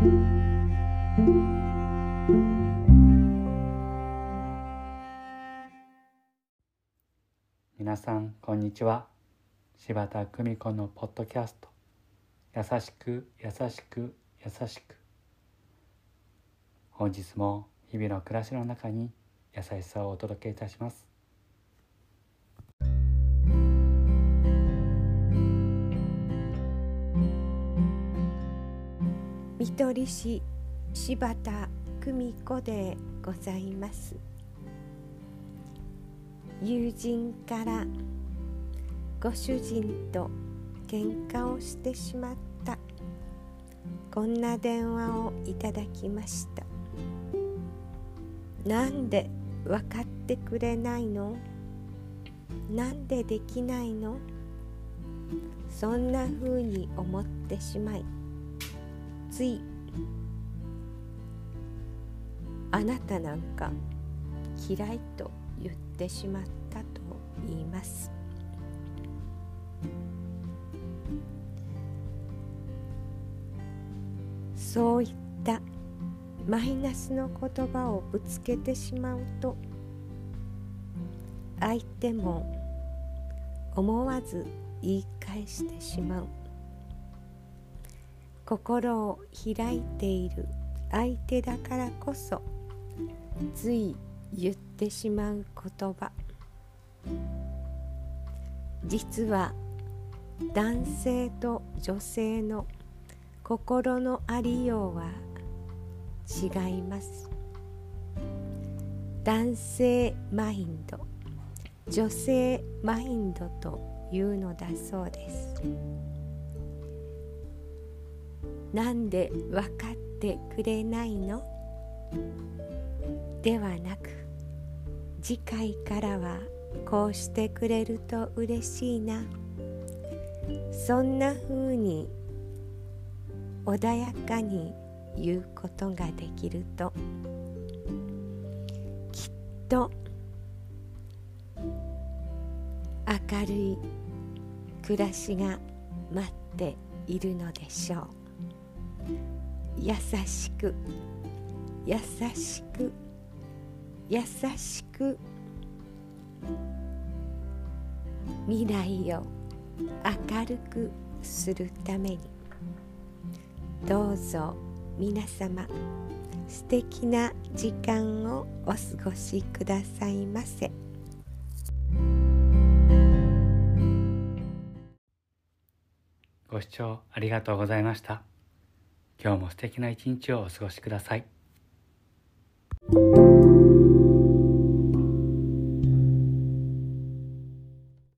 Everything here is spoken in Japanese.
皆さんこんにちは。柴田久美子のポッドキャスト「優しく優しく優しく」本日も日々の暮らしの中に優しさをお届けいたします。見取り師柴田久美子でございます。友人からご主人と喧嘩をしてしまった。こんな電話をいただきました。なんで分かってくれないの？なんでできないの？そんな風に思ってしまいつい。あなたなんか嫌いと言ってしまったと言います。そういったマイナスの言葉をぶつけてしまうと相手も思わず言い返してしまう。心を開いている。相手だからこそつい言ってしまう言葉。実は男性と女性の心のありようは違います。男性マインド女性マインドというのだそうです。なんで分かってくれないの？ではなく次回からはこうしてくれると嬉しいな。そんな風に穏やかに言うことができるときっと明るい暮らしが待っているのでしょう。優しく優しく優しく未来を明るくするためにどうぞ皆様素敵な時間をお過ごしくださいませ。ご視聴ありがとうございました。今日も素敵な一日をお過ごしください。